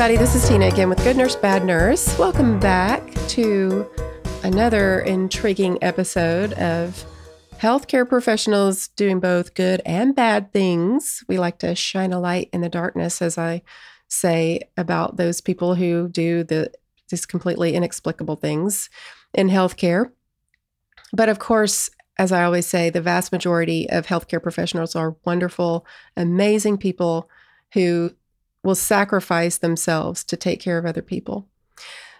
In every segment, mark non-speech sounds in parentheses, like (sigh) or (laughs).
Everybody. This is Tina again with Good Nurse, Bad Nurse. Welcome back to another intriguing episode of healthcare professionals doing both good and bad things. We like to shine a light in the darkness, as I say about those people who do the just completely inexplicable things in healthcare. But of course, as I always say, the vast majority of healthcare professionals are wonderful, amazing people who will sacrifice themselves to take care of other people.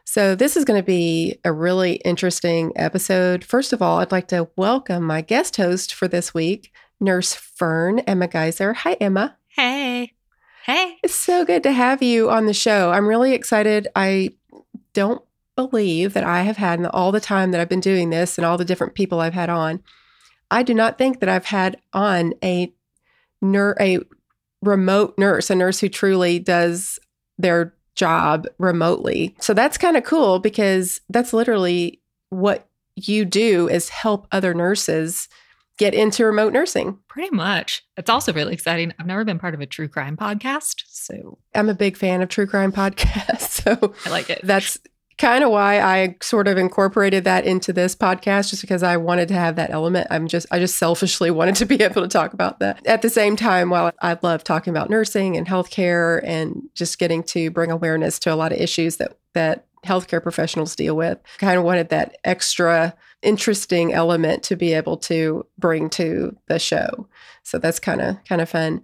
So, this is going to be a really interesting episode. First of all, I'd like to welcome my guest host for this week, Nurse Fern Emma Geiser. Hi, Emma. Hey. Hey. It's so good to have you on the show. I'm really excited. I don't believe that I have had in all the time that I've been doing this and all the different people I've had on, I do not think that I've had on a ner- a remote nurse, a nurse who truly does their job remotely. So that's kind of cool because that's literally what you do is help other nurses get into remote nursing. Pretty much. It's also really exciting. I've never been part of a true crime podcast, so I'm a big fan of true crime (laughs) podcasts. So I like it. That's kind of why I sort of incorporated that into this podcast just because I wanted to have that element. I'm just I just selfishly (laughs) wanted to be able to talk about that. At the same time, while I love talking about nursing and healthcare and just getting to bring awareness to a lot of issues that that healthcare professionals deal with, kind of wanted that extra interesting element to be able to bring to the show. So that's kind of kind of fun.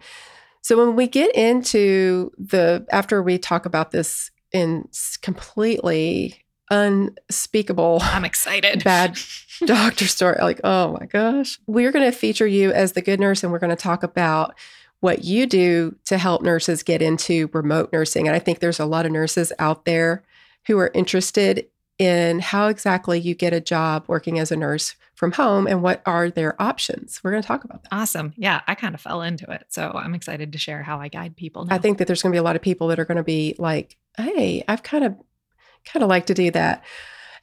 So when we get into the after we talk about this in completely unspeakable. I'm excited. Bad (laughs) doctor story. Like, oh my gosh. We're going to feature you as the good nurse and we're going to talk about what you do to help nurses get into remote nursing. And I think there's a lot of nurses out there who are interested in how exactly you get a job working as a nurse from home and what are their options. We're going to talk about that. Awesome. Yeah, I kind of fell into it. So I'm excited to share how I guide people. Now. I think that there's going to be a lot of people that are going to be like, hey, I've kind of kind of like to do that.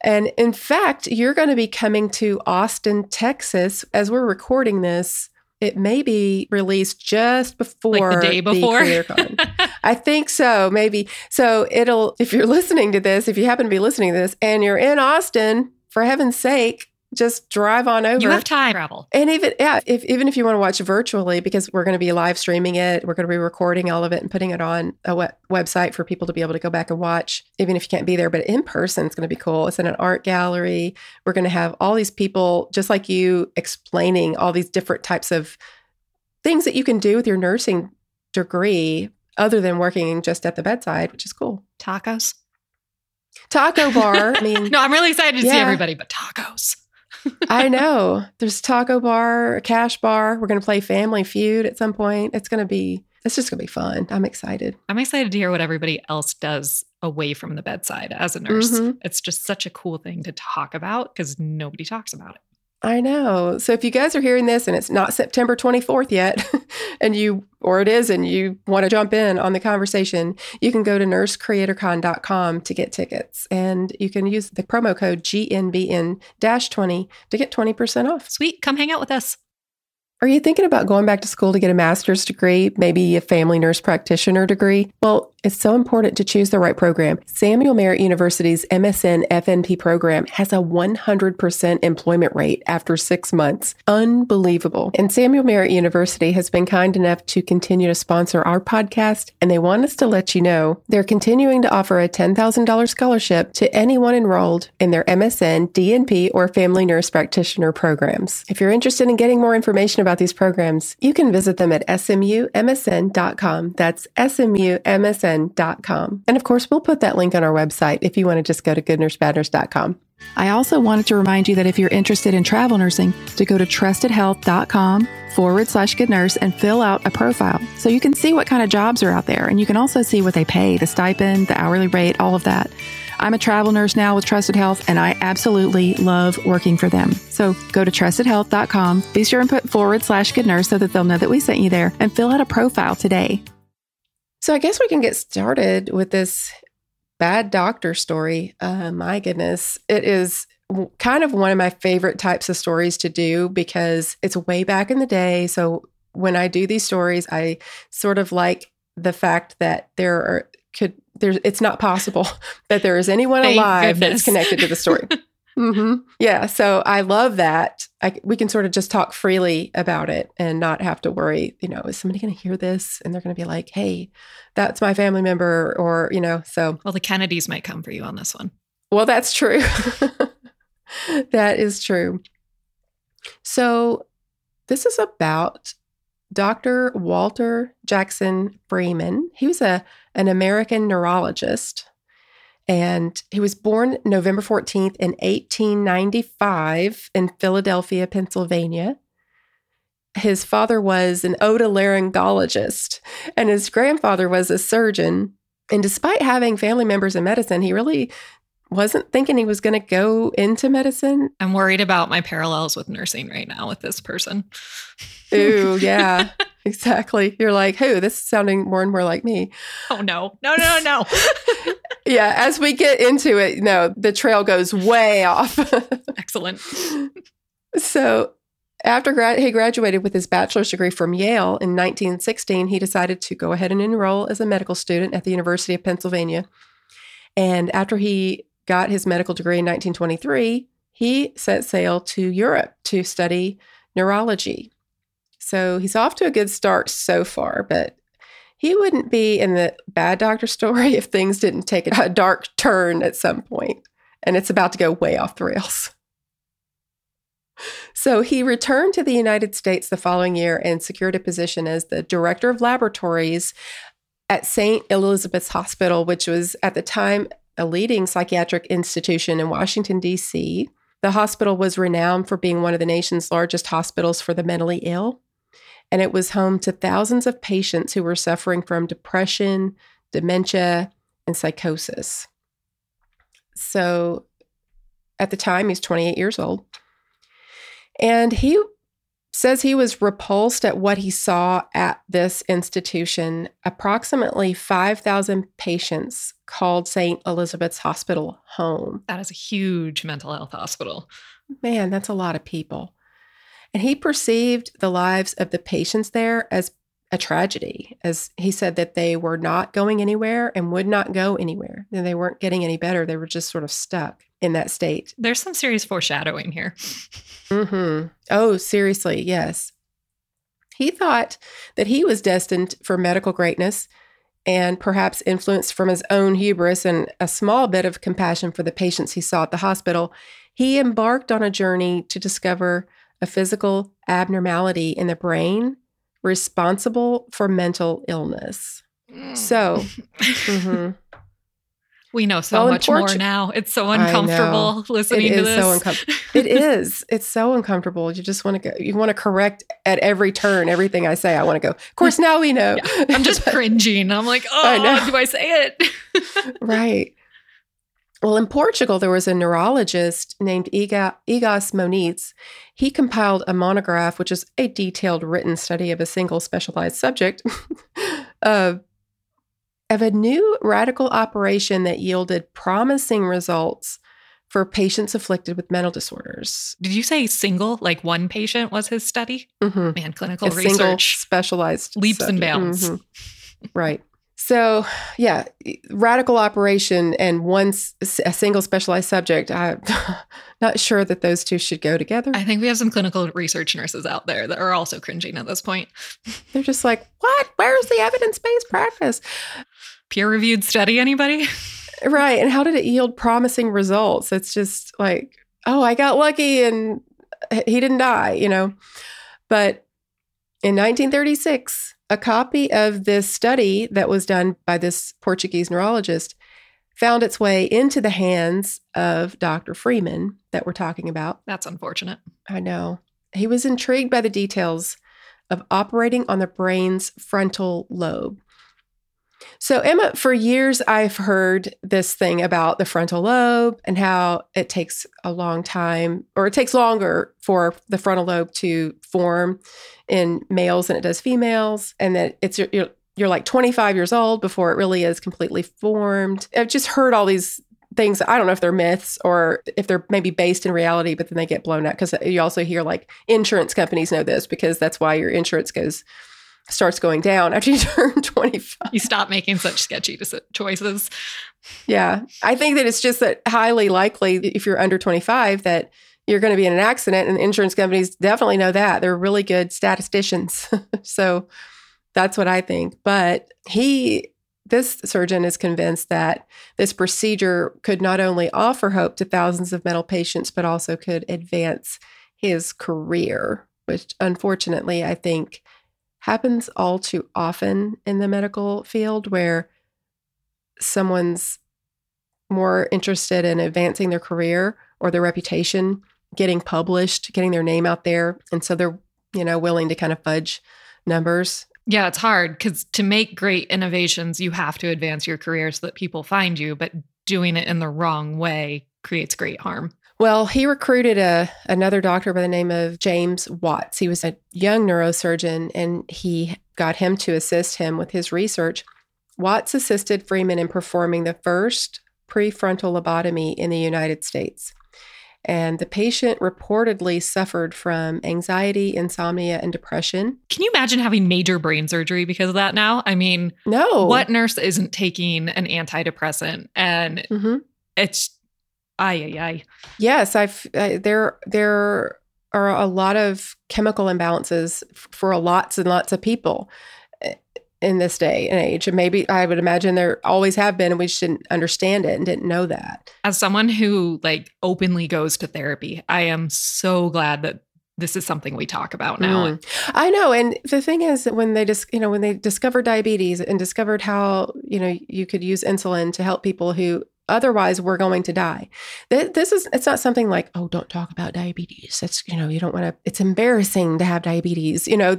And in fact, you're going to be coming to Austin, Texas as we're recording this. It may be released just before like the day before. The (laughs) I think so, maybe. So it'll if you're (laughs) listening to this, if you happen to be listening to this and you're in Austin, for heaven's sake, just drive on over. You have time travel. And even yeah, if even if you want to watch virtually, because we're going to be live streaming it, we're going to be recording all of it and putting it on a web- website for people to be able to go back and watch, even if you can't be there. But in person, it's going to be cool. It's in an art gallery. We're going to have all these people, just like you, explaining all these different types of things that you can do with your nursing degree, other than working just at the bedside, which is cool. Tacos. Taco bar. I mean, (laughs) no, I'm really excited to yeah. see everybody, but tacos. (laughs) I know. There's taco bar, a cash bar. We're going to play Family Feud at some point. It's going to be, it's just going to be fun. I'm excited. I'm excited to hear what everybody else does away from the bedside as a nurse. Mm-hmm. It's just such a cool thing to talk about because nobody talks about it. I know. So if you guys are hearing this and it's not September 24th yet, (laughs) and you, or it is, and you want to jump in on the conversation, you can go to nursecreatorcon.com to get tickets. And you can use the promo code GNBN 20 to get 20% off. Sweet. Come hang out with us. Are you thinking about going back to school to get a master's degree, maybe a family nurse practitioner degree? Well, it's so important to choose the right program. Samuel Merritt University's MSN FNP program has a 100% employment rate after six months. Unbelievable. And Samuel Merritt University has been kind enough to continue to sponsor our podcast, and they want us to let you know they're continuing to offer a $10,000 scholarship to anyone enrolled in their MSN, DNP, or family nurse practitioner programs. If you're interested in getting more information about about these programs, you can visit them at smumsn.com. That's smumsn.com. And of course, we'll put that link on our website if you want to just go to goodnurseBadNurse.com. I also wanted to remind you that if you're interested in travel nursing, to go to trustedhealth.com forward slash good nurse and fill out a profile so you can see what kind of jobs are out there. And you can also see what they pay, the stipend, the hourly rate, all of that. I'm a travel nurse now with Trusted Health, and I absolutely love working for them. So go to trustedhealth.com, be sure and put forward slash good nurse so that they'll know that we sent you there, and fill out a profile today. So I guess we can get started with this bad doctor story. Uh, my goodness, it is kind of one of my favorite types of stories to do because it's way back in the day. So when I do these stories, I sort of like the fact that there are could there's it's not possible (laughs) that there is anyone Thank alive goodness. that's connected to the story. (laughs) hmm Yeah, so I love that. I, we can sort of just talk freely about it and not have to worry. You know, is somebody going to hear this and they're going to be like, "Hey, that's my family member," or you know. So, Well, the Kennedys might come for you on this one. well, that's true. (laughs) that is true. So, this is about Dr. Walter Jackson Freeman. He was a an American neurologist and he was born November 14th in 1895 in Philadelphia, Pennsylvania. His father was an otolaryngologist and his grandfather was a surgeon. And despite having family members in medicine, he really wasn't thinking he was going to go into medicine. I'm worried about my parallels with nursing right now with this person. Ooh, yeah, (laughs) exactly. You're like, who? This is sounding more and more like me. Oh no, no, no, no. (laughs) Yeah, as we get into it, no, the trail goes way off. (laughs) Excellent. so, after gra- he graduated with his bachelor's degree from Yale in 1916, he decided to go ahead and enroll as a medical student at the University of Pennsylvania. And after he got his medical degree in 1923, he set sail to Europe to study neurology. So he's off to a good start so far, but he wouldn't be in the bad doctor story (laughs) if things didn't take a dark turn at some point, and it's about to go way off the rails. (laughs) So he returned to the United States the following year and secured a position as the director of laboratories at St. Elizabeth's Hospital, which was at the time a leading psychiatric institution in Washington, D.C. The hospital was renowned for being one of the nation's largest hospitals for the mentally ill, and it was home to thousands of patients who were suffering from depression, dementia, and psychosis. So at the time, he's 28 years old. And he says he was repulsed at what he saw at this institution. Approximately 5,000 patients called St. Elizabeth's Hospital home. That is a huge mental health hospital. Man, that's a lot of people. And he perceived the lives of the patients there as a tragedy, as he said that they were not going anywhere and would not go anywhere. And they weren't getting any better. They were just sort of stuck in that state. There's some serious foreshadowing here. mm-hmm. Oh, seriously, yes. He thought that he was destined for medical greatness and perhaps influenced from his own hubris and a small bit of compassion for the patients he saw at the hospital. He embarked on a journey to discover a physical abnormality in the brain responsible for mental illness. So, (laughs) mhm. we know so Well, much more now. It's so I uncomfortable (laughs) it listening to is this. so uncomfortable. (laughs) it is. It's so uncomfortable. You just want to go. You want to correct at every turn everything I say. I want to go. Of course, now we know. Yeah, I'm just cringing. I'm like, I know. oh, do I say it? right. Well, in Portugal, there was a neurologist named Iga, Egas Moniz. He compiled a monograph, which is a detailed written study of a single specialized subject, (laughs) uh, of a new radical operation that yielded promising results for patients afflicted with mental disorders. Did you say single? Like one patient was his study? Mhm. Man, clinical A research. specialized Leaps and subject. bounds. Mhm. Right. So, yeah, radical operation and one a single specialized subject. I'm (laughs) not sure that those two should go together. I think we have some clinical research nurses out there that are also cringing at this point. (laughs) They're just like, what? Where's the evidence based practice? Peer reviewed study, anybody? Right. And how did it yield promising results? It's just like, oh, I got lucky and he didn't die, you know? But In 1936, a copy of this study that was done by this Portuguese neurologist found its way into the hands of Dr. Freeman that we're talking about. That's unfortunate. I know. He was intrigued by the details of operating on the brain's frontal lobe. So, Emma, for years I've heard this thing about the frontal lobe and how it takes a long time, or it takes longer for the frontal lobe to form in males than it does females, and that it's you're, you're like 25 years old before it really is completely formed. I've just heard all these things. I don't know if they're myths or if they're maybe based in reality, but then they get blown up because you also hear like insurance companies know this because that's why your insurance goes starts going down after you (laughs) turn 25. You stop making such sketchy choices. Yeah. I think that it's just that highly likely if you're under 25 that you're going to be in an accident and insurance companies definitely know that. They're really good statisticians. (laughs) so that's what I think. But he this surgeon is convinced that this procedure could not only offer hope to thousands of mental patients, but also could advance his career, which unfortunately I think happens all too often in the medical field where someone's more interested in advancing their career or their reputation, getting published, getting their name out there. And so they're, you know, willing to kind of fudge numbers yeah, it's hard because to make great innovations, you have to advance your career so that people find you, but doing it in the wrong way creates great harm. Well, he recruited a another doctor by the name of James Watts. He was a young neurosurgeon and he got him to assist him with his research. Watts assisted Freeman in performing the first prefrontal lobotomy in the United States and the patient reportedly suffered from anxiety, insomnia, and depression. Can you imagine having major brain surgery because of that now? I mean, no. What nurse isn't taking an antidepressant? And mm-hmm. it's ay ay ay. Yes, I've there there are a lot of chemical imbalances for lots and lots of people in this day and age. And maybe I would imagine there always have been, and we just didn't understand it and didn't know that. As someone who like openly goes to therapy, I am so glad that this is something we talk about now. Mm. I know. And the thing is that when they just, you know, when they discovered diabetes and discovered how, you know, you could use insulin to help people who otherwise we're going to die. This is it's not something like, oh, don't talk about diabetes. That's, you know, you don't want to it's embarrassing to have diabetes. You know,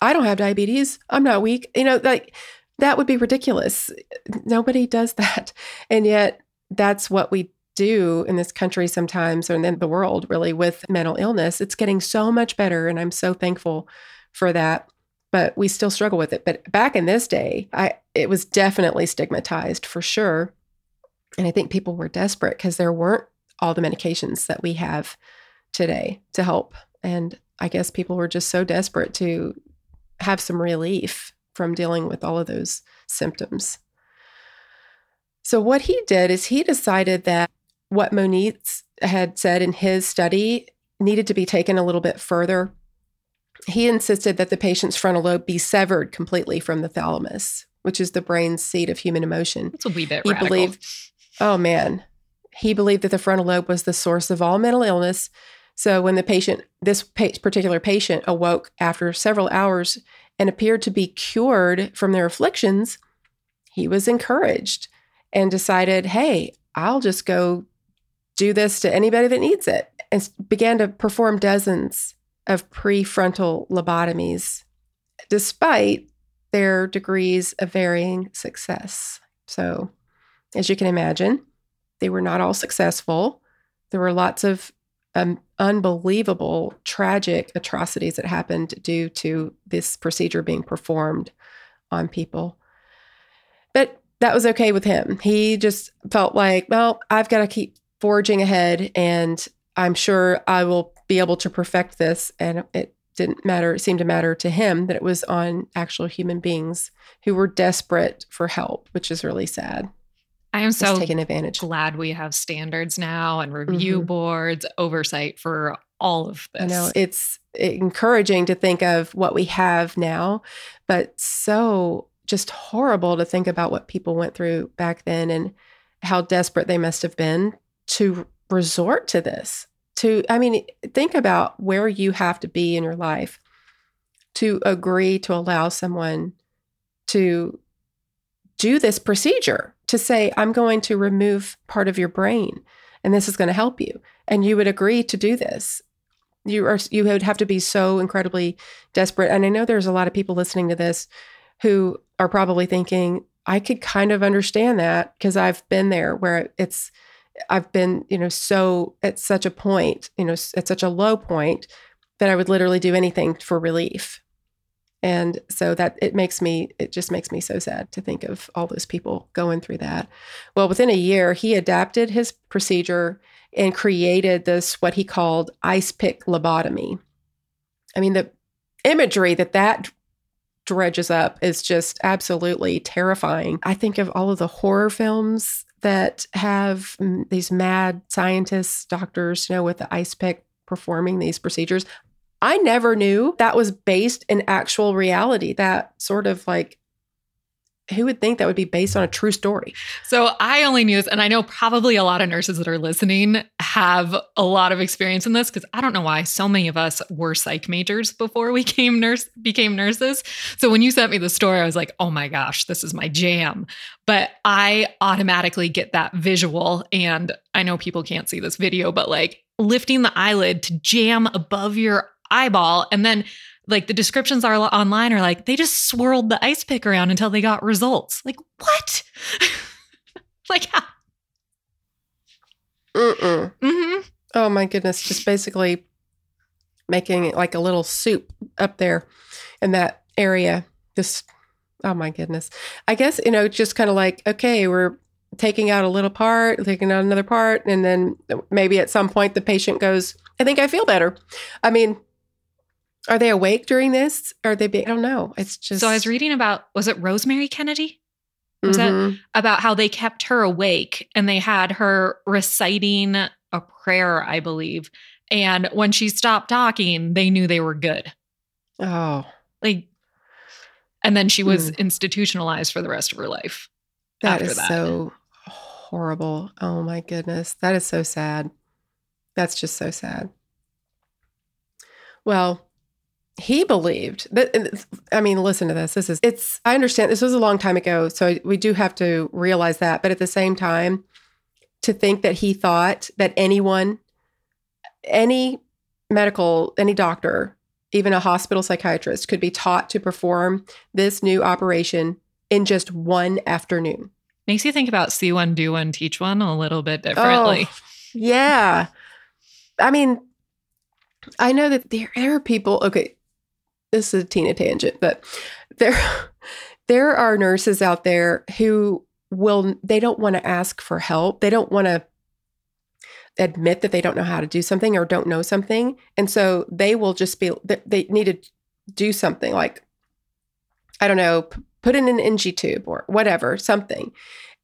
I don't have diabetes. I'm not weak. You know, like that would be ridiculous. Nobody does (laughs) that. And yet that's what we do in this country sometimes or in the world really with mental illness. It's getting so much better and I'm so thankful for that. But we still struggle with it. But back in this day, I it was definitely stigmatized for sure. And I think people were desperate because there weren't all the medications that we have today to help. And I guess people were just so desperate to have some relief from dealing with all of those symptoms. So, what he did is he decided that what Moniz had said in his study needed to be taken a little bit further. He insisted that the patient's frontal lobe be severed completely from the thalamus, which is the brain's seat of human emotion. It's a wee bit he radical. believed, oh man, he believed that the frontal lobe was the source of all mental illness so when the patient, this particular patient, awoke after several hours and appeared to be cured from their afflictions, he was encouraged and decided, hey, I'll just go do this to anybody that needs it, and began to perform dozens of prefrontal lobotomies, despite their degrees of varying success. So, as you can imagine, they were not all successful. There were lots of um, unbelievable, tragic atrocities that happened due to this procedure being performed on people. But that was okay with him. He just felt like, well, I've got to keep forging ahead and I'm sure I will be able to perfect this. And it didn't matter, it seemed to matter to him that it was on actual human beings who were desperate for help, which is really sad. I am so taken advantage. glad we have standards now and review mm-hmm. boards, oversight for all of this. I know it's encouraging to think of what we have now, but so just horrible to think about what people went through back then and how desperate they must have been to resort to this. To, I mean, think about where you have to be in your life to agree to allow someone to do this procedure to say, I'm going to remove part of your brain and this is going to help you. And you would agree to do this. You are you would have to be so incredibly desperate. And I know there's a lot of people listening to this who are probably thinking, I could kind of understand that because I've been there where it's I've been, you know, so at such a point, you know, at such a low point that I would literally do anything for relief. And so that it makes me, it just makes me so sad to think of all those people going through that. Well, within a year, he adapted his procedure and created this, what he called ice pick lobotomy. I mean, the imagery that that dredges up is just absolutely terrifying. I think of all of the horror films that have mm, these mad scientists, doctors, you know, with the ice pick performing these procedures. I never knew that was based in actual reality. That sort of like who would think that would be based on a true story? So I only knew this, and I know probably a lot of nurses that are listening have a lot of experience in this because I don't know why so many of us were psych majors before we came nurse became nurses. So when you sent me the story, I was like, oh my gosh, this is my jam. But I automatically get that visual, and I know people can't see this video, but like lifting the eyelid to jam above your eyeball and then like the descriptions are online are like they just swirled the ice pick around until they got results. Like what? (laughs) like how? Mm-mm. Mm-hmm. Oh my goodness! Just basically making it like a little soup up there in that area. Just oh my goodness! I guess you know, just kind of like okay, we're taking out a little part, taking out another part, and then maybe at some point the patient goes, "I think I feel better." I mean, are they awake during this? Are they? Be- I don't know. It's just. So I was reading about was it Rosemary Kennedy? Was mm-hmm. that about how they kept her awake and they had her reciting a prayer, I believe. And when she stopped talking, they knew they were good. Oh. Like and then she was mm. institutionalized for the rest of her life. That is that. so horrible. Oh my goodness. That is so sad. That's just so sad. Well, he believed that i mean listen to this this is it's i understand this was a long time ago so we do have to realize that but at the same time to think that he thought that anyone any medical any doctor even a hospital psychiatrist could be taught to perform this new operation in just one afternoon. Makes you think about see one do one teach one a little bit differently. Oh, yeah. I mean I know that there, there are people, okay, this is a teeny tangent, but there (laughs) there are nurses out there who will they don't want to ask for help. They don't want to admit that they don't know how to do something or don't know something. And so they will just be they need to do something like I don't know, put in an NG tube or whatever, something.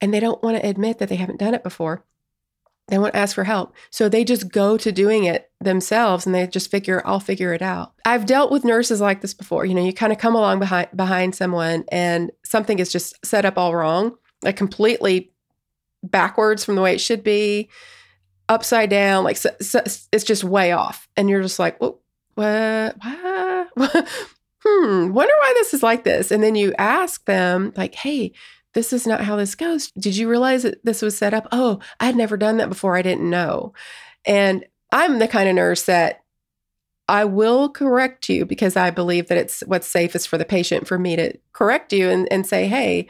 And they don't want to admit that they haven't done it before. They won't ask for help. So they just go to doing it themselves and they just figure, I'll figure it out. I've dealt with nurses like this before. You know, you kind of come along behind behind someone and something is just set up all wrong, like completely backwards from the way it should be, upside down, like so, so it's just way off. And you're just like, what, what, what? (laughs) hmm, wonder why this is like this. And then you ask them, like, hey, this is not how this goes. Did you realize that this was set up? Oh, I had never done that before. I didn't know. And I'm the kind of nurse that I will correct you because I believe that it's what's safest for the patient for me to correct you and, and say, hey,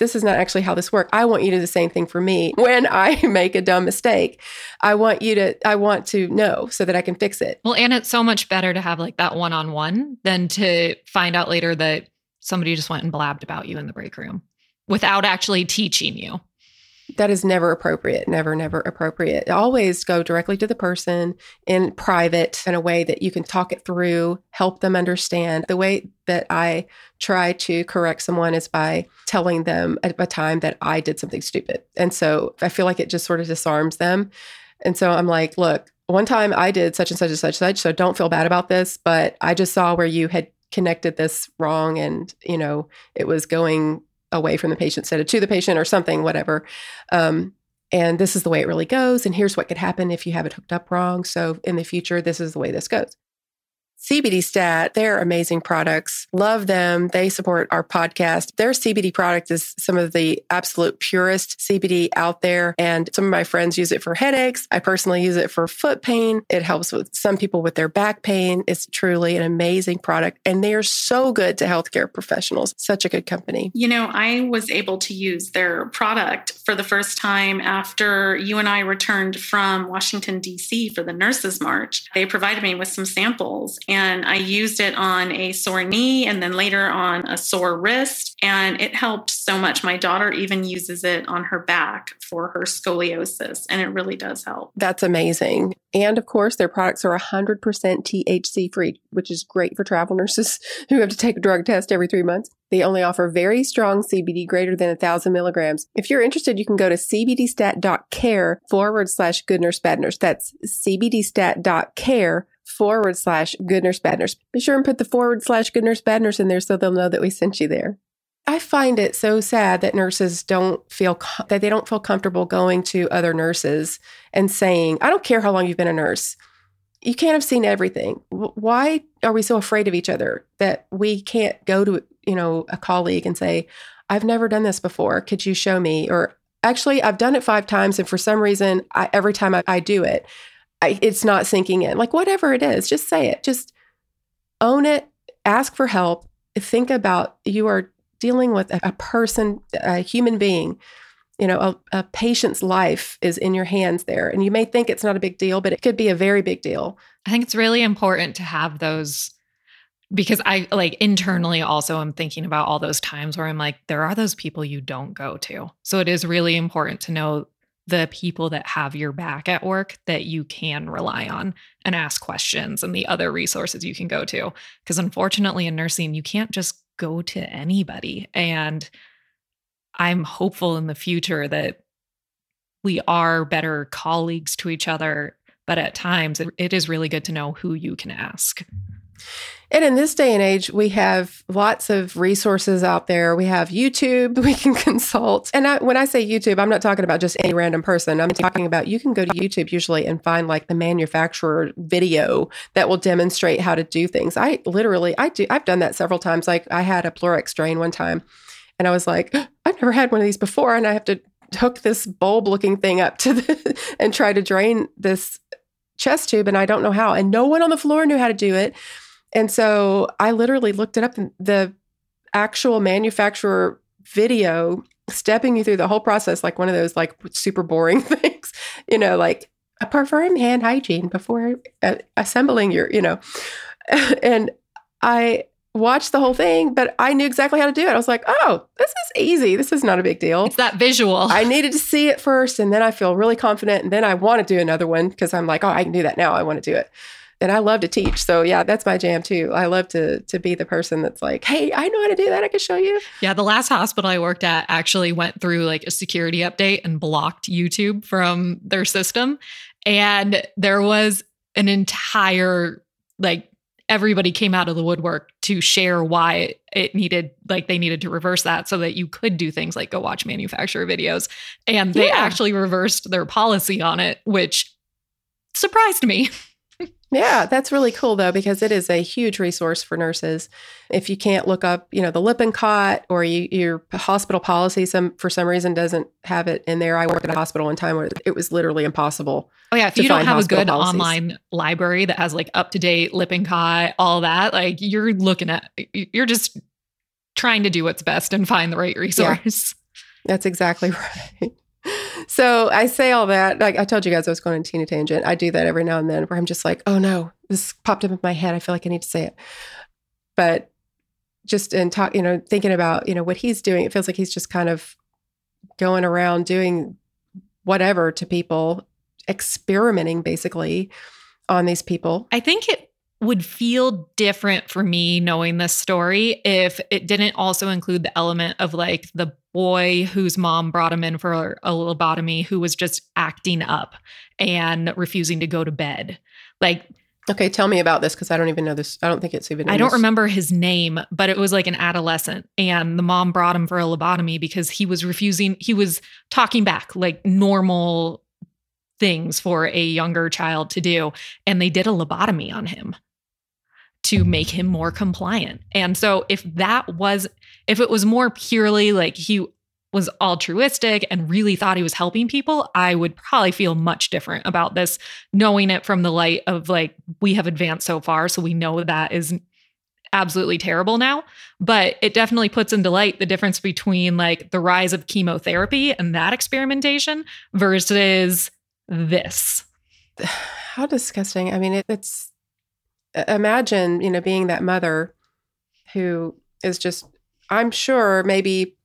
this is not actually how this works. I want you to do the same thing for me (laughs) when I make a dumb mistake. I want you to I want to know so that I can fix it. Well, and it's so much better to have like that one-on-one than to find out later that somebody just went and blabbed about you in the break room without actually teaching you. That is never appropriate. Never, never appropriate. Always go directly to the person in private in a way that you can talk it through, help them understand. The way that I try to correct someone is by telling them at a time that I did something stupid. And so I feel like it just sort of disarms them. And so I'm like, look, one time I did such and such and such and such, so don't feel bad about this, but I just saw where you had connected this wrong and, you know, it was going away from the patient instead of to the patient or something, whatever. Um, and this is the way it really goes. And here's what could happen if you have it hooked up wrong. So in the future, this is the way this goes. CBD Stat, they're amazing products. Love them. They support our podcast. Their CBD product is some of the absolute purest CBD out there. And some of my friends use it for headaches. I personally use it for foot pain. It helps with some people with their back pain. It's truly an amazing product. And they are so good to healthcare professionals. Such a good company. You know, I was able to use their product for the first time after you and I returned from Washington, D.C. for the Nurses March. They provided me with some samples and I used it on a sore knee and then later on a sore wrist. And it helped so much. My daughter even uses it on her back for her scoliosis, and it really does help. That's amazing. And of course, their products are 100% THC free, which is great for travel nurses (laughs) who have to take a drug test every three months. They only offer very strong CBD greater than 1,000 milligrams. If you're interested, you can go to cbdstat.care forward slash good nurse bad nurse. That's cbdstat.care forward slash good nurse bad nurse. Be sure and put the forward slash good nurse bad nurse in there so they'll know that we sent you there. I find it so sad that nurses don't feel that they don't feel comfortable going to other nurses and saying, "I don't care how long you've been a nurse. You can't have seen everything. Why are we so afraid of each other that we can't go to, you know, a colleague and say, "I've never done this before. Could you show me?" or actually, I've done it 5 times and for some reason, I, every time I, I do it, it's not sinking in. Like whatever it is, just say it. Just own it. Ask for help. Think about you are dealing with a, a person, a human being. You know, a, a patient's life is in your hands there, and you may think it's not a big deal, but it could be a very big deal. I think it's really important to have those because I like internally also I'm thinking about all those times where I'm like, there are those people you don't go to. So it is really important to know the people that have your back at work that you can rely on and ask questions and the other resources you can go to. Because unfortunately, in nursing, you can't just go to anybody. And I'm hopeful in the future that we are better colleagues to each other. But at times, it, is really good to know who you can ask. And in this day and age, we have lots of resources out there. We have YouTube, (laughs) we can consult. And I, when I say YouTube, I'm not talking about just any random person. I'm talking about you can go to YouTube usually and find like the manufacturer video that will demonstrate how to do things. I literally, I do, I've done that several times. Like I had a PleurX drain one time and I was like, (gasps) I've never had one of these before. And I have to hook this bulb looking thing up to the, (laughs) and try to drain this chest tube. And I don't know how. And no one on the floor knew how to do it. And so I literally looked it up and the actual manufacturer video stepping you through the whole process like one of those like super boring (laughs) things, you know, like perform hand hygiene before uh, assembling your, you know. (laughs) and I watched the whole thing, but I knew exactly how to do it. I was like, oh, this is easy. This is not a big deal. It's that visual. I needed to see it first, and then I feel really confident. And then I want to do another one because I'm like, oh, I can do that now. I want to do it and I love to teach. So yeah, that's my jam too. I love to to be the person that's like, "Hey, I know how to do that. I can show you." Yeah, the last hospital I worked at actually went through like a security update and blocked YouTube from their system. And there was an entire like everybody came out of the woodwork to share why it needed like they needed to reverse that so that you could do things like go watch manufacturer videos and they yeah. actually reversed their policy on it which surprised me (laughs) Yeah, that's really cool though because it is a huge resource for nurses. If you can't look up, you know, the Lippincott or you, your hospital policy, some for some reason doesn't have it in there. I worked at a hospital one time where it was literally impossible. Oh yeah, if you don't have a good policies. online library that has like up to date Lippincott, all that, like you're looking at, you're just trying to do what's best and find the right resource. Yeah, that's exactly (laughs) right so I say all that. Like I told you guys, I was going on a teeny tangent. I do that every now and then where I'm just like, oh no, this popped up in my head. I feel like I need to say it. But just in talk, you know, thinking about, you know, what he's doing, it feels like he's just kind of going around doing whatever to people, experimenting basically on these people. I think it would feel different for me knowing this story if it didn't also include the element of like the boy whose mom brought him in for a lobotomy who was just acting up and refusing to go to bed. Like, okay, tell me about this because I don't even know this. I don't think it's even. I don't remember his name, but it was like an adolescent, and the mom brought him for a lobotomy because he was refusing. He was talking back like normal things for a younger child to do, and they did a lobotomy on him to make him more compliant. And so if that was if it was more purely like he was altruistic and really thought he was helping people, I would probably feel much different about this, knowing it from the light of like, we have advanced so far. So we know that is absolutely terrible now. But it definitely puts into light the difference between like the rise of chemotherapy and that experimentation versus this. (sighs) How disgusting. I mean, it, it's imagine, you know, being that mother who is just, I'm sure maybe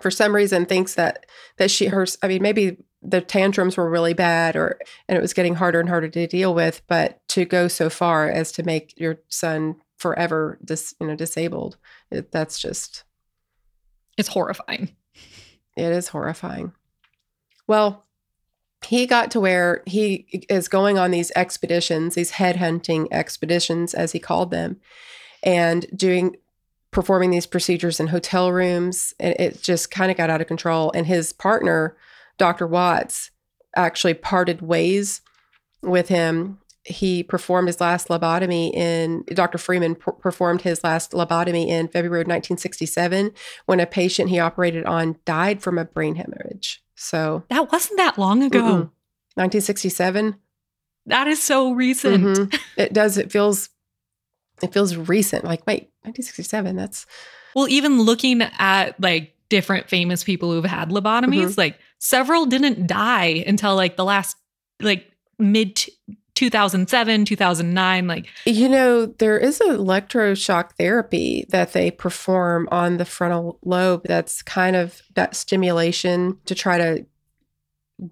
for some reason thinks that that she her I mean maybe the tantrums were really bad or and it was getting harder and harder to deal with but to go so far as to make your son forever dis, you know disabled it, that's just it's horrifying. It is horrifying. Well he got to where he is going on these expeditions these headhunting expeditions as he called them and doing performing these procedures in hotel rooms. And it just kind of got out of control. And his partner, Dr. Watts, actually parted ways with him. He performed his last lobotomy in, Dr. Freeman performed his last lobotomy in February of 1967 when a patient he operated on died from a brain hemorrhage. So that wasn't that long ago. 1967. That is so recent. Mm-hmm. (laughs) It does. It feels it feels recent. Like, wait, 1967, that's. Well, even looking at like different famous people who've had lobotomies, mm-hmm. like several didn't die until like the last, like mid 2007, 2009. Like, you know, there is electroshock therapy that they perform on the frontal lobe that's kind of that stimulation to try to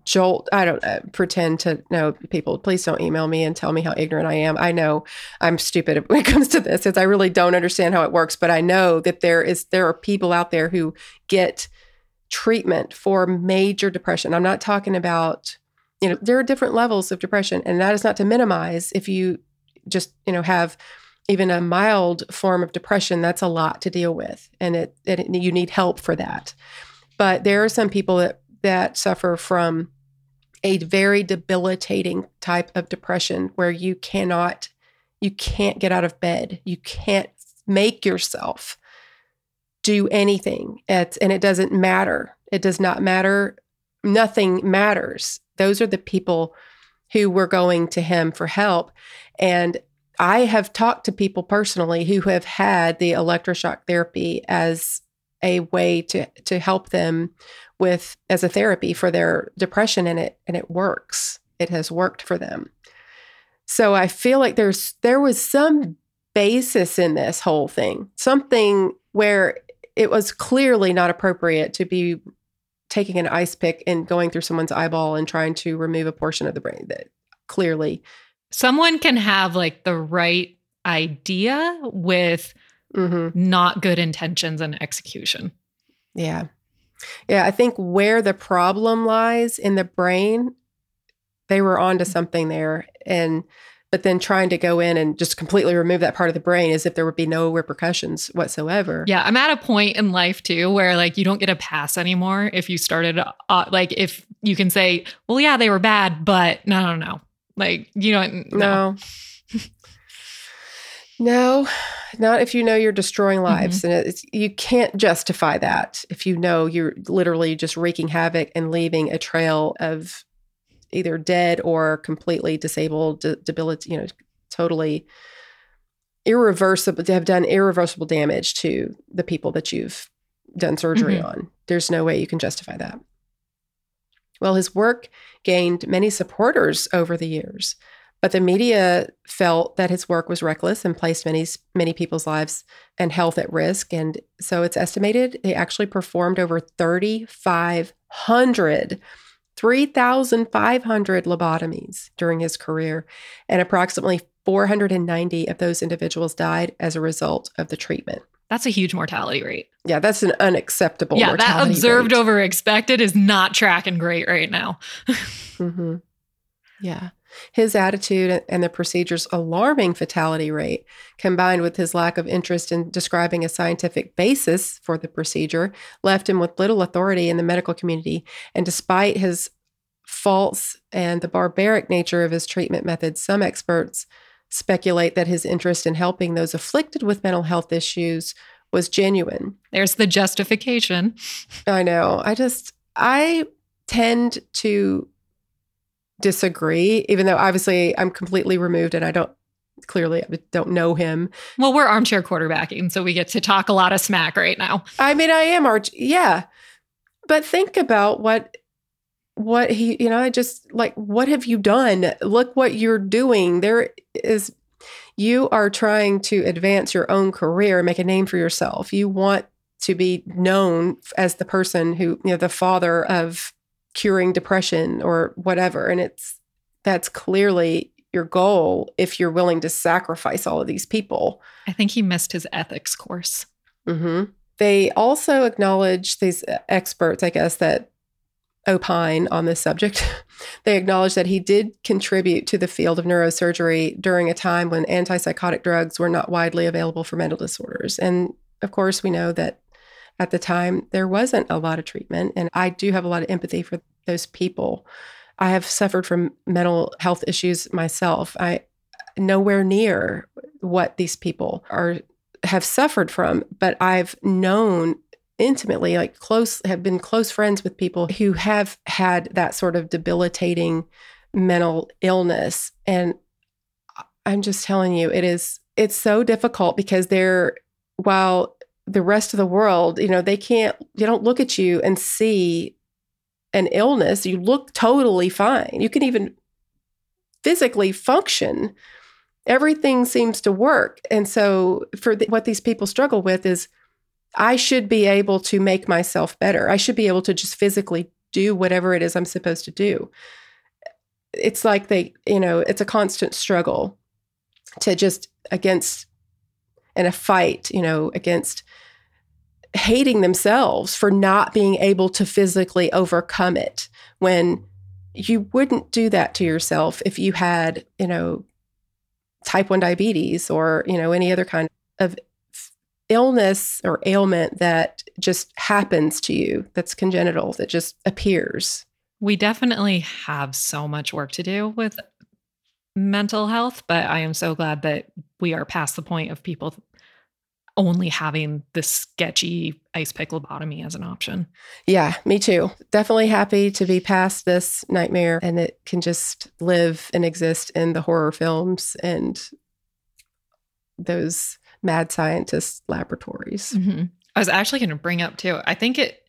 jolt i don't uh, pretend to know people please don't email me and tell me how ignorant i am i know i'm stupid (laughs) when it comes to this because i really don't understand how it works but i know that there is there are people out there who get treatment for major depression i'm not talking about you know there are different levels of depression and that is not to minimize if you just you know have even a mild form of depression that's a lot to deal with and it, it you need help for that. But there are some people that that suffer from a very debilitating type of depression where you cannot you can't get out of bed. You can't make yourself do anything. It's, and it doesn't matter. It does not matter nothing matters those are the people who were going to him for help and i have talked to people personally who have had the electroshock therapy as a way to to help them with as a therapy for their depression and it and it works. It has worked for them. So I feel like there's there was some basis in this whole thing. Something where it was clearly not appropriate to be taking an ice pick and going through someone's eyeball and trying to remove a portion of the brain that clearly someone can have like the right idea with mm-hmm. not good intentions and execution. Yeah. Yeah, I think where the problem lies in the brain, they were onto mm. something there. And but then trying to go in and just completely remove that part of the brain as if there would be no repercussions whatsoever. Yeah, I'm at a point in life too where like you don't get a pass anymore if you started uh, like if you can say, "Well, yeah, they were bad, but no, no, no." Like, you know, no. no. (laughs) No, not if you know you're destroying lives. Mm-hmm. And you can't justify that if you know you're literally just wreaking havoc and leaving a trail of either dead or completely disabled, de- debilitated, you know, totally irreversible, to have done irreversible damage to the people that you've done surgery mm-hmm. on. There's no way you can justify that. Well, his work gained many supporters over the years. But the media felt that his work was reckless and placed many many people's lives and health at risk. And so it's estimated he actually performed over 3,500 3,500 lobotomies during his career, and approximately 490 of those individuals died as a result of the treatment. That's a huge mortality rate. Yeah, that's an unacceptable. Yeah, that observed rate. over expected is not tracking great right now. (laughs) mm-hmm. Yeah. His attitude and the procedure's alarming fatality rate, combined with his lack of interest in describing a scientific basis for the procedure, left him with little authority in the medical community. And despite his faults and the barbaric nature of his treatment methods, some experts speculate that his interest in helping those afflicted with mental health issues was genuine. There's the justification. I know. I just, I tend to disagree, even though obviously I'm completely removed and I don't clearly I don't know him. Well, we're armchair quarterbacking, so we get to talk a lot of smack right now. I mean, I am arch yeah. But think about what what he, you know, I just like what have you done? Look what you're doing. There is you are trying to advance your own career, make a name for yourself. You want to be known as the person who, you know, the father of curing depression or whatever. And it's that's clearly your goal if you're willing to sacrifice all of these people. I think he missed his ethics course. Mm-hmm. They also acknowledge these experts, I guess, that opine on this subject. (laughs) they acknowledge that he did contribute to the field of neurosurgery during a time when antipsychotic drugs were not widely available for mental disorders. And of course, we know that at the time there wasn't a lot of treatment. And I do have a lot of empathy for those people. I have suffered from mental health issues myself. I nowhere near what these people are have suffered from, but I've known intimately like close have been close friends with people who have had that sort of debilitating mental illness and I'm just telling you it is it's so difficult because they're while the rest of the world, you know, they can't, they don't look at you and see an illness. You look totally fine. You can even physically function. Everything seems to work. And so, for the, what these people struggle with is I should be able to make myself better. I should be able to just physically do whatever it is I'm supposed to do. It's like they, you know, it's a constant struggle to just against in a fight, you know, against hating themselves for not being able to physically overcome it when you wouldn't do that to yourself if you had, you know, type 1 diabetes or, you know, any other kind of illness or ailment that just happens to you that's congenital that just appears. We definitely have so much work to do with mental health, but I am so glad that we are past the point of people only having this sketchy ice pick lobotomy as an option. Yeah, me too. Definitely happy to be past this nightmare and it can just live and exist in the horror films and those mad scientist laboratories. Mm-hmm. I was actually going to bring up too. I think it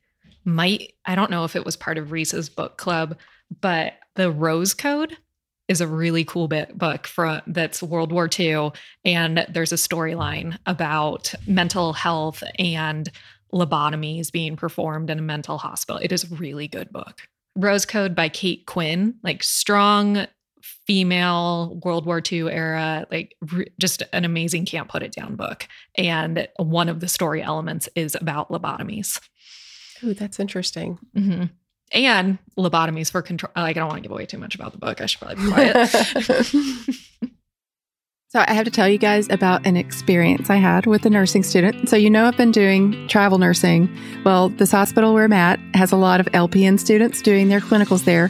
might, I don't know if it was part of Reese's book club, but the Rose Code is a really cool bit book for that's World War II, and there's a storyline about mental health and lobotomies being performed in a mental hospital. It is a really good book. Rose Code by Kate Quinn, like strong female World War II era, like re- just an amazing can't put it down book. And one of the story elements is about lobotomies. Ooh, that's interesting. Mm-hmm and lobotomies for control. Like, I don't want to give away too much about the book. I should probably be quiet. (laughs) so, I have to tell you guys about an experience I had with a nursing student. So, you know, I've been doing travel nursing. Well, this hospital where I'm at has a lot of LPN students doing their clinicals there.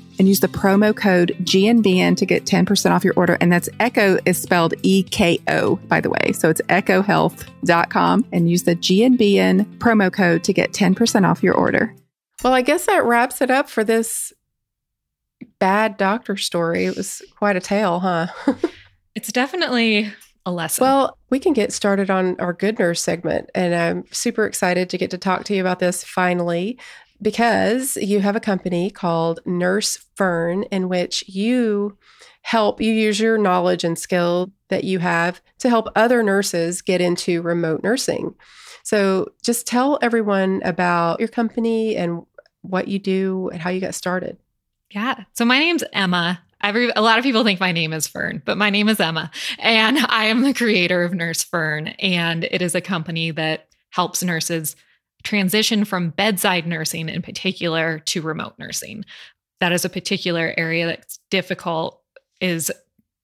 and use the promo code GNBN to get 10% off your order. And that's Eko is spelled E K O, by the way. So it's ekohealth.com and use the GNBN promo code to get 10% off your order. Well, I guess that wraps it up for this bad doctor story. It was quite a tale, huh? (laughs) it's definitely a lesson. Well, we can get started on our good nurse segment. And I'm super excited to get to talk to you about this finally because you have a company called Nurse Fern in which you help you use your knowledge and skill that you have to help other nurses get into remote nursing. So, just tell everyone about your company and what you do and how you got started. Yeah. So, my name's Emma. Every, a lot of people think my name is Fern, but my name is Emma, and I am the creator of Nurse Fern. And it is a company that helps nurses transition from bedside nursing in particular to remote nursing. That is a particular area that's difficult, is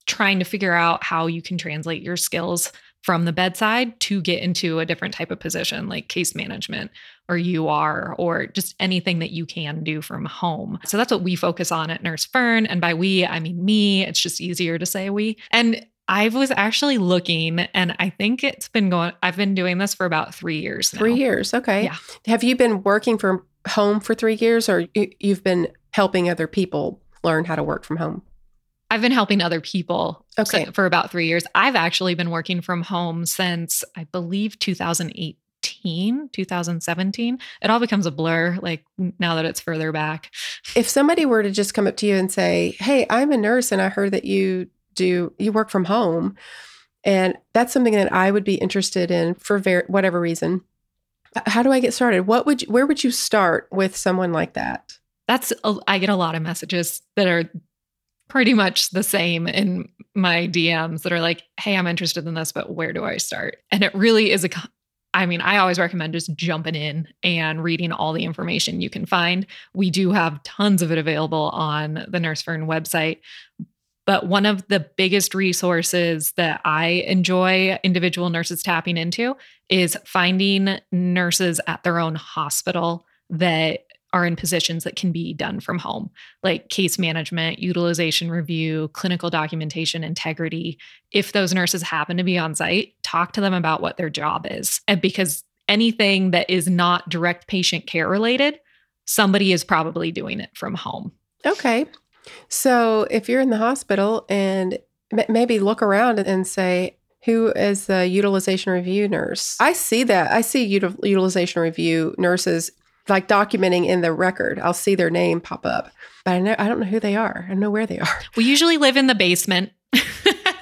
trying to figure out how you can translate your skills from the bedside to get into a different type of position like case management or UR or just anything that you can do from home. So that's what we focus on at Nurse Fern. And by we, I mean me. It's just easier to say we. And I was actually looking, and I think it's been going, I've been doing this for about three years now. Three years. Okay. Yeah. Have you been working from home for three years or you've been helping other people learn how to work from home? I've been helping other people okay. for about three years. I've actually been working from home since I believe 2018, 2017. It all becomes a blur, like now that it's further back. If somebody were to just come up to you and say, Hey, I'm a nurse and I heard that you do, you work from home. And that's something that I would be interested in for ver- whatever reason. How do I get started? What would you, where would you start with someone like that? That's a, I get a lot of messages that are pretty much the same in my DMs that are like, hey, I'm interested in this, but where do I start? And it really is a, I mean, I always recommend just jumping in and reading all the information you can find. We do have tons of it available on the Nurse Fern website. But one of the biggest resources that I enjoy individual nurses tapping into is finding nurses at their own hospital that are in positions that can be done from home, like case management, utilization review, clinical documentation, integrity. If those nurses happen to be on site, talk to them about what their job is. And because anything that is not direct patient care related, somebody is probably doing it from home. Okay. So if you're in the hospital and maybe look around and say, who is the utilization review nurse? I see that. I see util- utilization review nurses like documenting in the record. I'll see their name pop up, but I know I don't know who they are. I don't know where they are. We usually live in the basement. (laughs)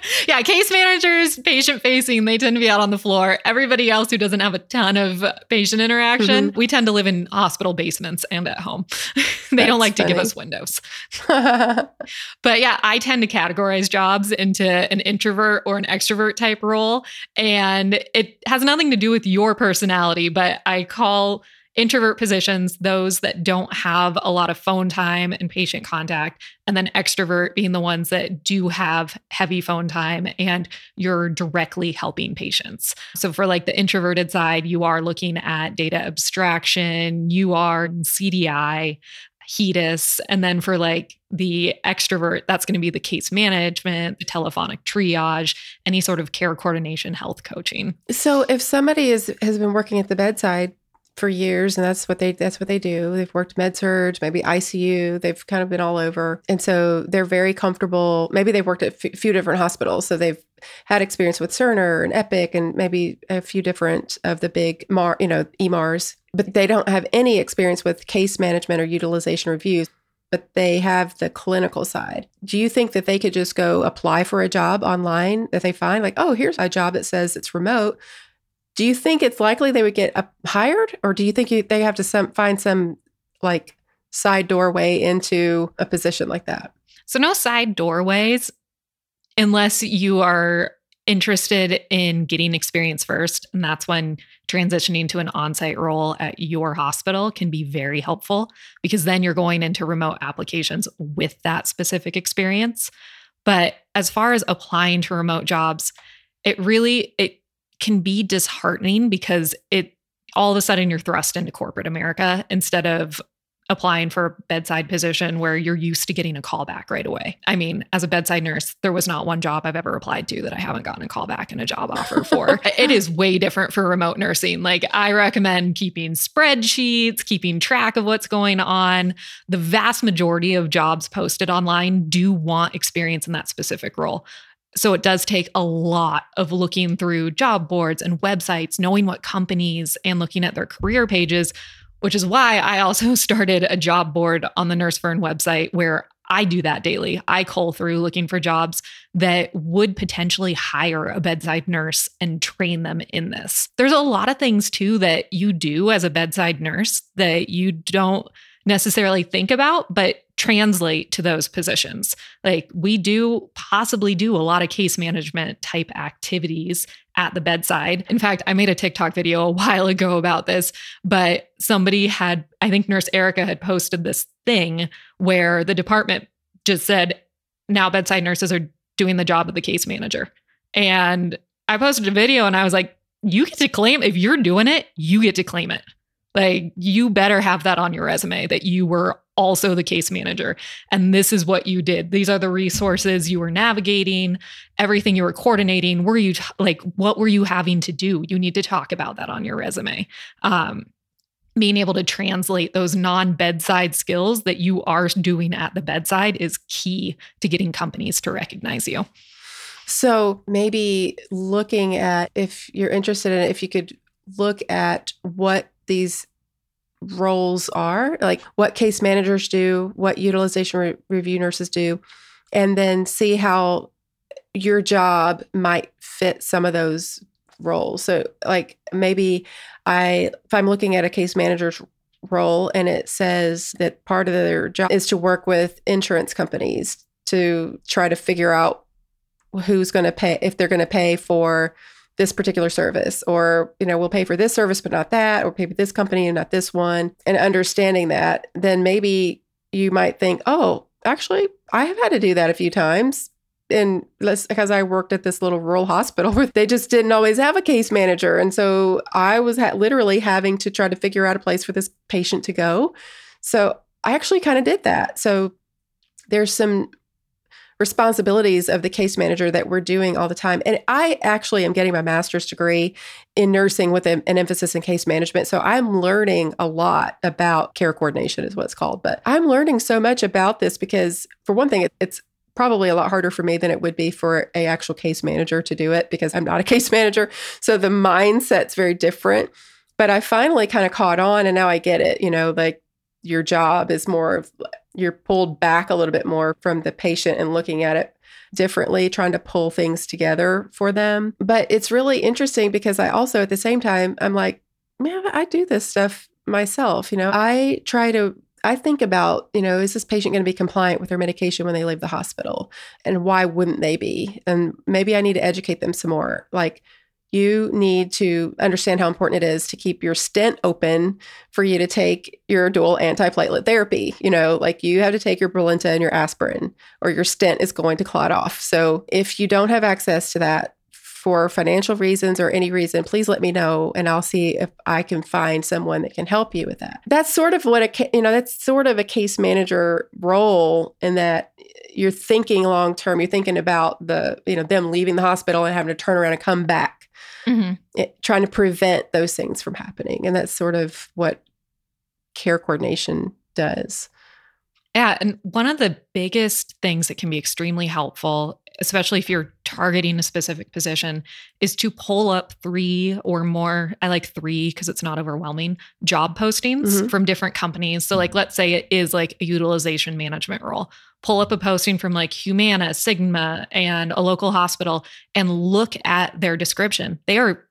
(laughs) yeah, case managers, patient facing, they tend to be out on the floor. Everybody else who doesn't have a ton of patient interaction, mm-hmm. we tend to live in hospital basements and at home. (laughs) they That's don't like funny. to give us windows. (laughs) but yeah, I tend to categorize jobs into an introvert or an extrovert type role. And it has nothing to do with your personality, but I call introvert positions, those that don't have a lot of phone time and patient contact, and then extrovert being the ones that do have heavy phone time and you're directly helping patients. So, for like the introverted side, you are looking at data abstraction, you are CDI, HEDIS. And then for like the extrovert, that's going to be the case management, the telephonic triage, any sort of care coordination, health coaching. So if somebody is has been working at the bedside for years and that's what they that's what they do they've worked med surg, maybe icu they've kind of been all over and so they're very comfortable maybe they've worked at a few different hospitals so they've had experience with cerner and epic and maybe a few different of the big mar you know emars but they don't have any experience with case management or utilization reviews but they have the clinical side. Do you think that they could just go apply for a job online that they find like, oh, here's a job that says it's remote. Do you think it's likely they would get hired, or do you think you, they have to some, find some like side doorway into a position like that? So no side doorways, unless you are interested in getting experience first, and that's when transitioning to an on-site role at your hospital can be very helpful because then you're going into remote applications with that specific experience. But as far as applying to remote jobs, it really it can be disheartening because it all of a sudden you're thrust into corporate America instead of applying for a bedside position where you're used to getting a call back right away. I mean, as a bedside nurse, there was not one job I've ever applied to that I haven't gotten a call back and a job offer (laughs) for. it is way different for remote nursing. Like, I recommend keeping spreadsheets, keeping track of what's going on. The vast majority of jobs posted online do want experience in that specific role. So it does take a lot of looking through job boards and websites, knowing what companies and looking at their career pages which is why I also (laughs) started a job board on the NurseFern website where I do that daily. I call through looking for jobs that would potentially hire a bedside nurse and train them in this. There's a lot of things too that you do as a bedside nurse that you don't necessarily think about, but translate to those positions. Like we do possibly do a lot of case management type activities at the bedside. In fact, I made a TikTok video a (laughs) while ago about this, but somebody had, I think Nurse Erica had posted this thing where the department just said, now bedside nurses are doing the job of the case manager. And I posted a video and I was like, you get to claim, if you're doing it, you get to claim it. Like, you better have that on your resume that you were also the case manager. And this is what you did. These are the resources you were navigating, everything you were coordinating. Were you like, what were you having to do? You need to talk about that on your resume. Um, being able to translate those non bedside skills that you are doing at the bedside is key to getting companies to recognize you. So maybe looking at if you're interested in it, if you could look at what these roles are, like what case managers do, what utilization re- review nurses do, and then see how your job might fit some of those roles. So, like maybe I, if I'm looking at a case manager's role and it says that part of their job is to work with insurance companies to try to figure out who's going to pay, if they're going to pay for this particular service or you know we'll pay for this service but not that or pay for this company and not this one. And understanding that then maybe you might think oh actually i have had to do that a few times. And because i worked at this little rural (laughs) hospital where they just didn't always have a case manager. And so i was ha- literally having to try to figure out a place for this patient to go. So i actually kind of did that. So there's some responsibilities of the case manager that we're doing all the time. And I actually am getting my master's degree in nursing with an emphasis in case management. So I'm learning a lot about care coordination, is what it's called. But I'm learning so much about this because, for one thing, it's probably a lot harder for me than it would be for a actual case manager to do it because I'm not a (laughs) case manager. So the mindset's very different. But I finally kind of caught on and now I get it, you know, like your job is more of you're pulled back a little bit more from the patient and looking at it differently, trying to pull things together for them. But it's really interesting because I also, at the same time, I'm like, man, I do this stuff myself. You know, I try to I think about, you know, is this patient going to be compliant with their medication when they leave the hospital? And why wouldn't they be? And maybe I need to educate them some more. Like, you need to understand how important it is to keep your stent open for you to take your dual antiplatelet therapy. You know, like you have to take your Brilinta and your aspirin, or your stent is going to clot off. So if you don't have access to that for financial reasons or any reason, please let me know and I'll see if I can find someone that can help you with that. That's sort of what a you know, that's sort of a case manager role in that you're thinking long term, you're thinking about the, you know, them leaving the hospital and having to turn around and come back mm-hmm. it, trying to prevent those things from happening. And that's sort of what care coordination does. Yeah. And one of the biggest things that can be extremely helpful, especially if you're targeting a specific position, is to pull up three or more. I like three because it's not overwhelming job postings mm-hmm. from different companies. So, like, let's say it is like a utilization management role. Pull up a posting from like Humana, Cigna, and a local hospital and look at their description. They are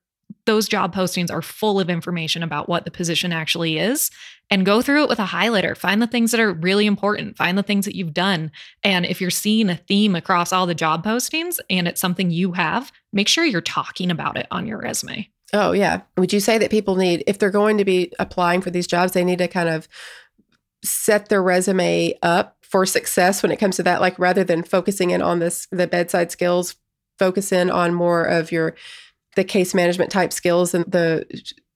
those job postings are full of information about what the position actually is and go through it with a highlighter. Find the things that are really important, find the things that you've done. And if you're seeing a theme across all the job postings and it's something you have, make sure you're talking about it on your resume. Oh, yeah. Would you say that people need, if they're going to be applying for these jobs, they need to kind of set their resume up for success when it comes to that? Like rather than focusing in on this, the bedside skills, focus in on more of your the case management type skills and the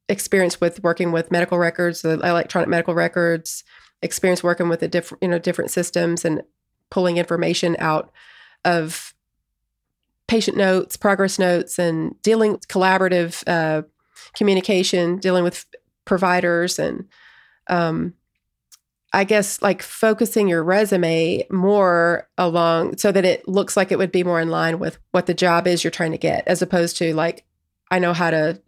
experience with working with medical records, the electronic medical records, experience working with the different, you know, different systems and pulling information out of patient notes, progress notes, and dealing with collaborative uh, communication, dealing with providers, and um, I guess like focusing your resume more along so that it looks like it would be more in line with what the job is you're trying to get, as opposed to like I know how to,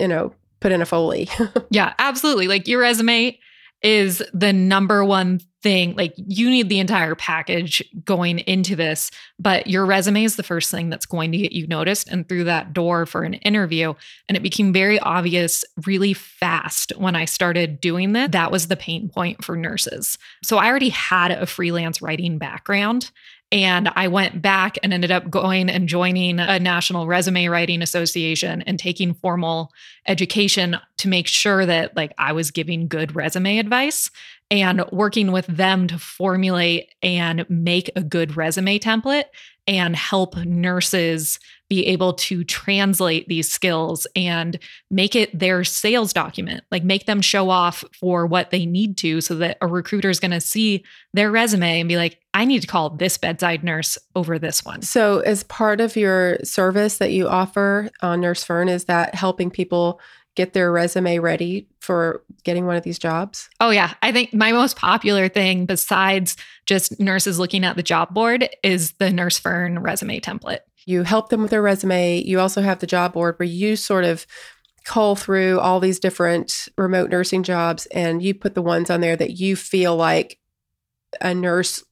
you know, put in a foley. (laughs) yeah, absolutely. Like your resume is the number one thing. Like you need the entire package going into this, but your resume is the first thing that's going to get you noticed and through that door for an interview. And it became very obvious really fast when I started doing that. That was the pain point for nurses. So I already had a freelance writing background. And I went back and ended up going and joining a national resume writing association and taking formal education to make sure that like I was giving good resume advice and working with them to formulate and make a good resume template and help nurses be able to translate these skills and make it their sales document like make them show off for what they need to so that a recruiter is going to see their resume and be like i need to call this bedside nurse over this one so as part of your service that you offer on nurse fern is that helping people get their resume ready for getting one of these jobs? Oh, yeah. I think my most popular thing, besides just nurses looking at the job board, is the Nurse Fern resume template. You help them with their resume. You also have the job board where you sort of cull through all these different remote nursing jobs and you put the ones on there that you feel like a nurse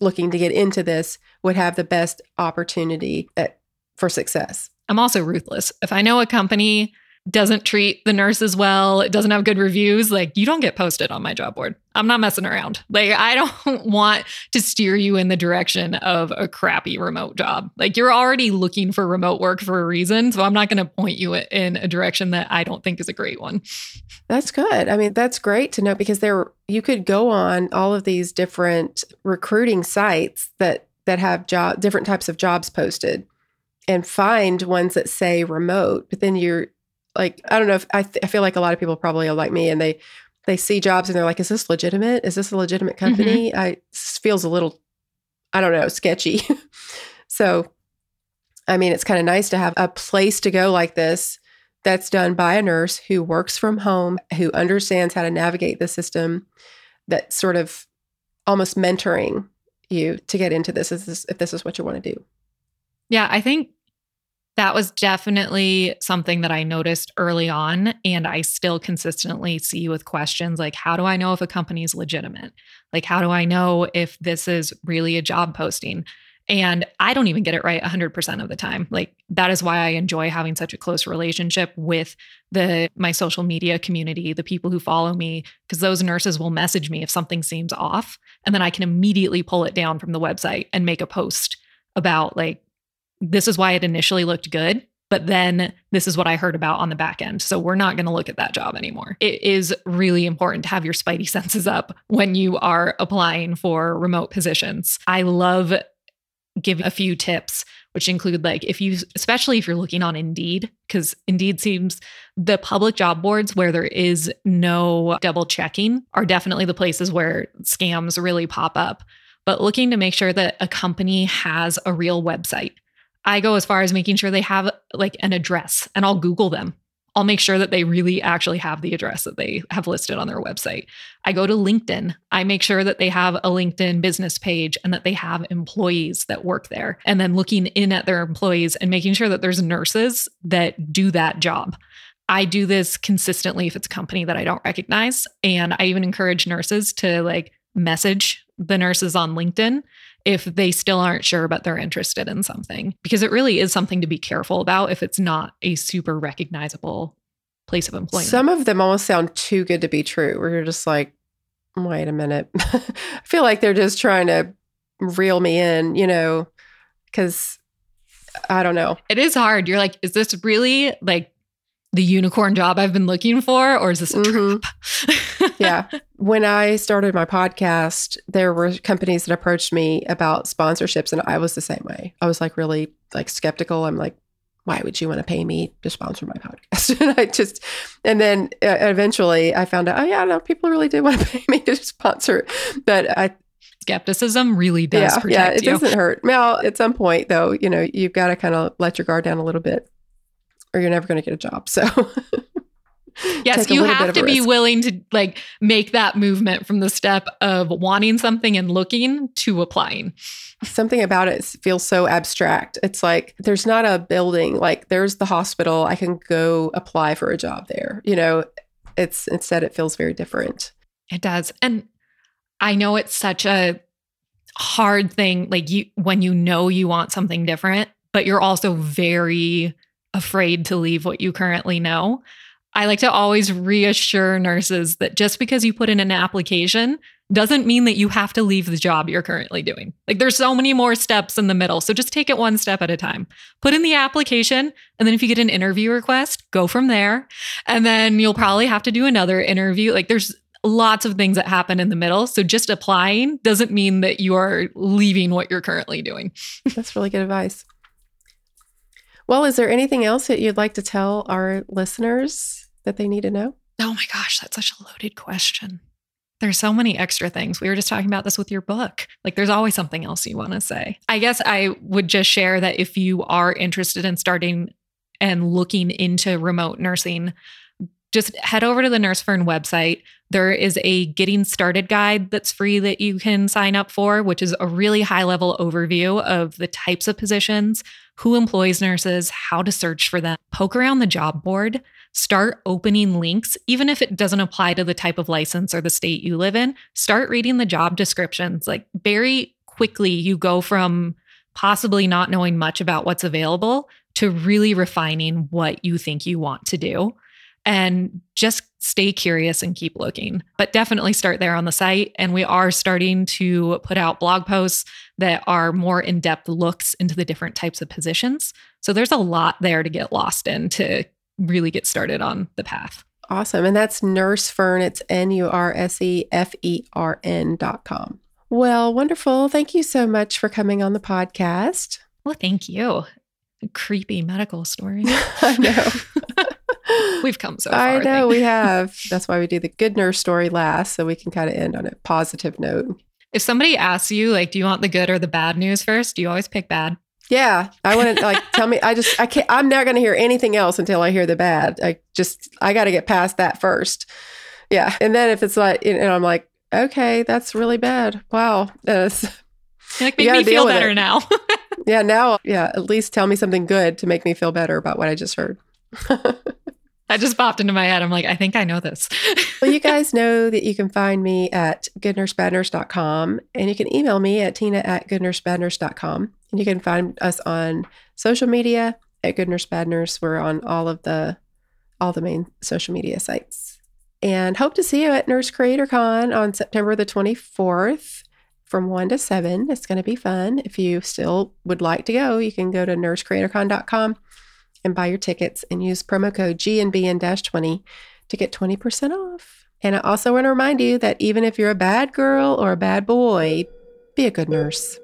looking to get into this would have the best opportunity at, for success. I'm also ruthless. If I know a company doesn't treat the nurses well, it doesn't have good reviews, like you don't get posted on my job board. I'm not messing around. Like I don't (laughs) want to steer you in the direction of a crappy remote job. Like you're already looking for remote work for a reason, so I'm not going to point you in a direction that I don't think is a great one. That's good. I mean, that's great to know because there you could go on all of these different recruiting sites that that have job different types of jobs posted and find ones that say remote, but then you're like I don't know if I, th- I feel like a lot of people probably are like me and they they see jobs and they're like, is this legitimate? Is this a legitimate mm-hmm. company? Mm-hmm. I feels a little, I don't know, sketchy. (laughs) so, I mean, it's kind of nice to have a place to go like this that's done by a nurse who works from home, who understands how to navigate the system, that sort of almost mentoring you to get into this, this, if this is what you want to do. Yeah, I think that was definitely something that I noticed early on. And I still consistently see with questions like, how do I know if a company is legitimate? Like, how do I know if this is really a job posting? And I don't even get it right 100% of the time. Like that is why I enjoy having such a close relationship with the my social media community, the people who follow me because those nurses will message me if something seems off and then I can immediately pull it down from the website and make a post about like this is why it initially looked good but then this is what I heard about on the back end. So we're not going to look at that job anymore. It is really important to have your spidey (laughs) senses up when you are applying for remote positions. I love give a few tips which include like if you especially if you're looking on Indeed cuz Indeed seems the public job boards where there is no double checking are definitely the places where scams really pop up. But looking to make sure that a company has a real website I go as far as making sure they have like an address and I'll Google them. I'll make sure that they really actually have the address that they have listed on their website. I go to LinkedIn. I make sure that they have a LinkedIn business page and that they have employees that work there. And then looking in at their employees and making sure that there's nurses that do that job. I do this consistently if it's a company that I don't recognize. And I even encourage nurses to like message the nurses on LinkedIn if they still aren't sure but they're interested in something because it really is something to be careful about if it's not a super recognizable place of employment. Some of them almost sound too good to be true where you're just like wait a minute. (laughs) I feel like they're just trying to reel me in, you know, cuz I don't know. It is hard. You're like is this really like the unicorn job I've been looking for, or is this a mm-hmm. trap? (laughs) yeah. When I started my podcast, there were companies that approached me about sponsorships, and I was the same way. I was like really like skeptical. I'm like, why would you want to pay me to sponsor my podcast? (laughs) and I just, and then uh, eventually I found out, oh yeah, no, people really did want to pay me to sponsor it. But I, skepticism really does yeah, protect yeah, it you. doesn't hurt. Now, at some point though, you know, you've got to kind of let your guard down a little bit or you're never going to get a job. So (laughs) Yes, you have to be risk. willing to like make that movement from the step of wanting something and looking to applying. something about it feels so abstract. It's like there's not a building, like there's the hospital. I can go apply for a job there. You know, it's instead it feels very different. It does. And I know it's such a hard thing like you when you know you want something different, but you're also very afraid to leave what you currently know. I like to always reassure nurses that just because you put in an application doesn't mean that you have to leave the job you're currently doing. Like there's so many more steps in the middle. So just take it one step at a time. Put in the application and then if you get an interview request, go from there. And then you'll probably have to do another interview. Like there's lots of things that happen in the middle. So just applying doesn't mean that you are leaving what you're currently doing. That's really good advice. Well, is there anything else that you'd like to tell our listeners that they need to know? Oh my gosh, that's such a loaded question. There's so many extra things. We were just talking about this with your book. Like, there's always something else you want to say. I guess I would just share that if you are interested in starting and looking into remote nursing, just head over to the Nurse Fern website. There is a getting started guide that's free that you can sign up for, which is a really high level overview of the types of positions, who employs nurses, how to search for them. Poke around the job board start opening links, even if it doesn't apply to the type of license or the state you live in. Start reading the job descriptions. Like very quickly, you go from possibly not knowing much about what's available to really refining what you think you want to do. And just stay curious and keep looking. But definitely start there on the site. And we are starting to put out blog posts that are more in depth looks into the different types of positions. So there's a lot there to get lost in to really get started on the path. Awesome. And that's Nurse Fern. It's N U R S E F E R N dot com. Well, wonderful. Thank you so much for coming on the podcast. Well, thank you. Creepy medical story. (laughs) I know. (laughs) (laughs) We've come so far. I know think. we have. (laughs) That's why we do the good nurse story last, so we can kind of end on a positive note. If somebody asks you, like, do you want the good or the bad news first? Do you always pick bad? Yeah, I want to like (laughs) tell me. I just I can't. I'm not going to hear anything else until I hear the bad. I just I got to get past that first. Yeah, and then if it's like, and I'm like, okay, that's really bad. Wow. Uh, like, make me feel better it. now. yeah, now, yeah, at least tell me something good to make me feel better about what I just heard. That just popped into my head. I'm like, I think I know this. (laughs) well, you guys know that you can find me at goodnursebadnurse.com and you can email me at tina at goodnursebadnurse.com. And you can find us on social media at Good Nurse Bad Nurse. We're on all of the all the main social media sites. And hope to see you at Nurse Creator Con on September the 24th from 1 to 7. It's going to be fun. If you still would like to go, you can go to nursecreatorcon.com and buy your tickets and use promo code GNBN-20 to get 20% off. And I also want to remind you that even if you're a bad girl or a bad boy, be a good nurse.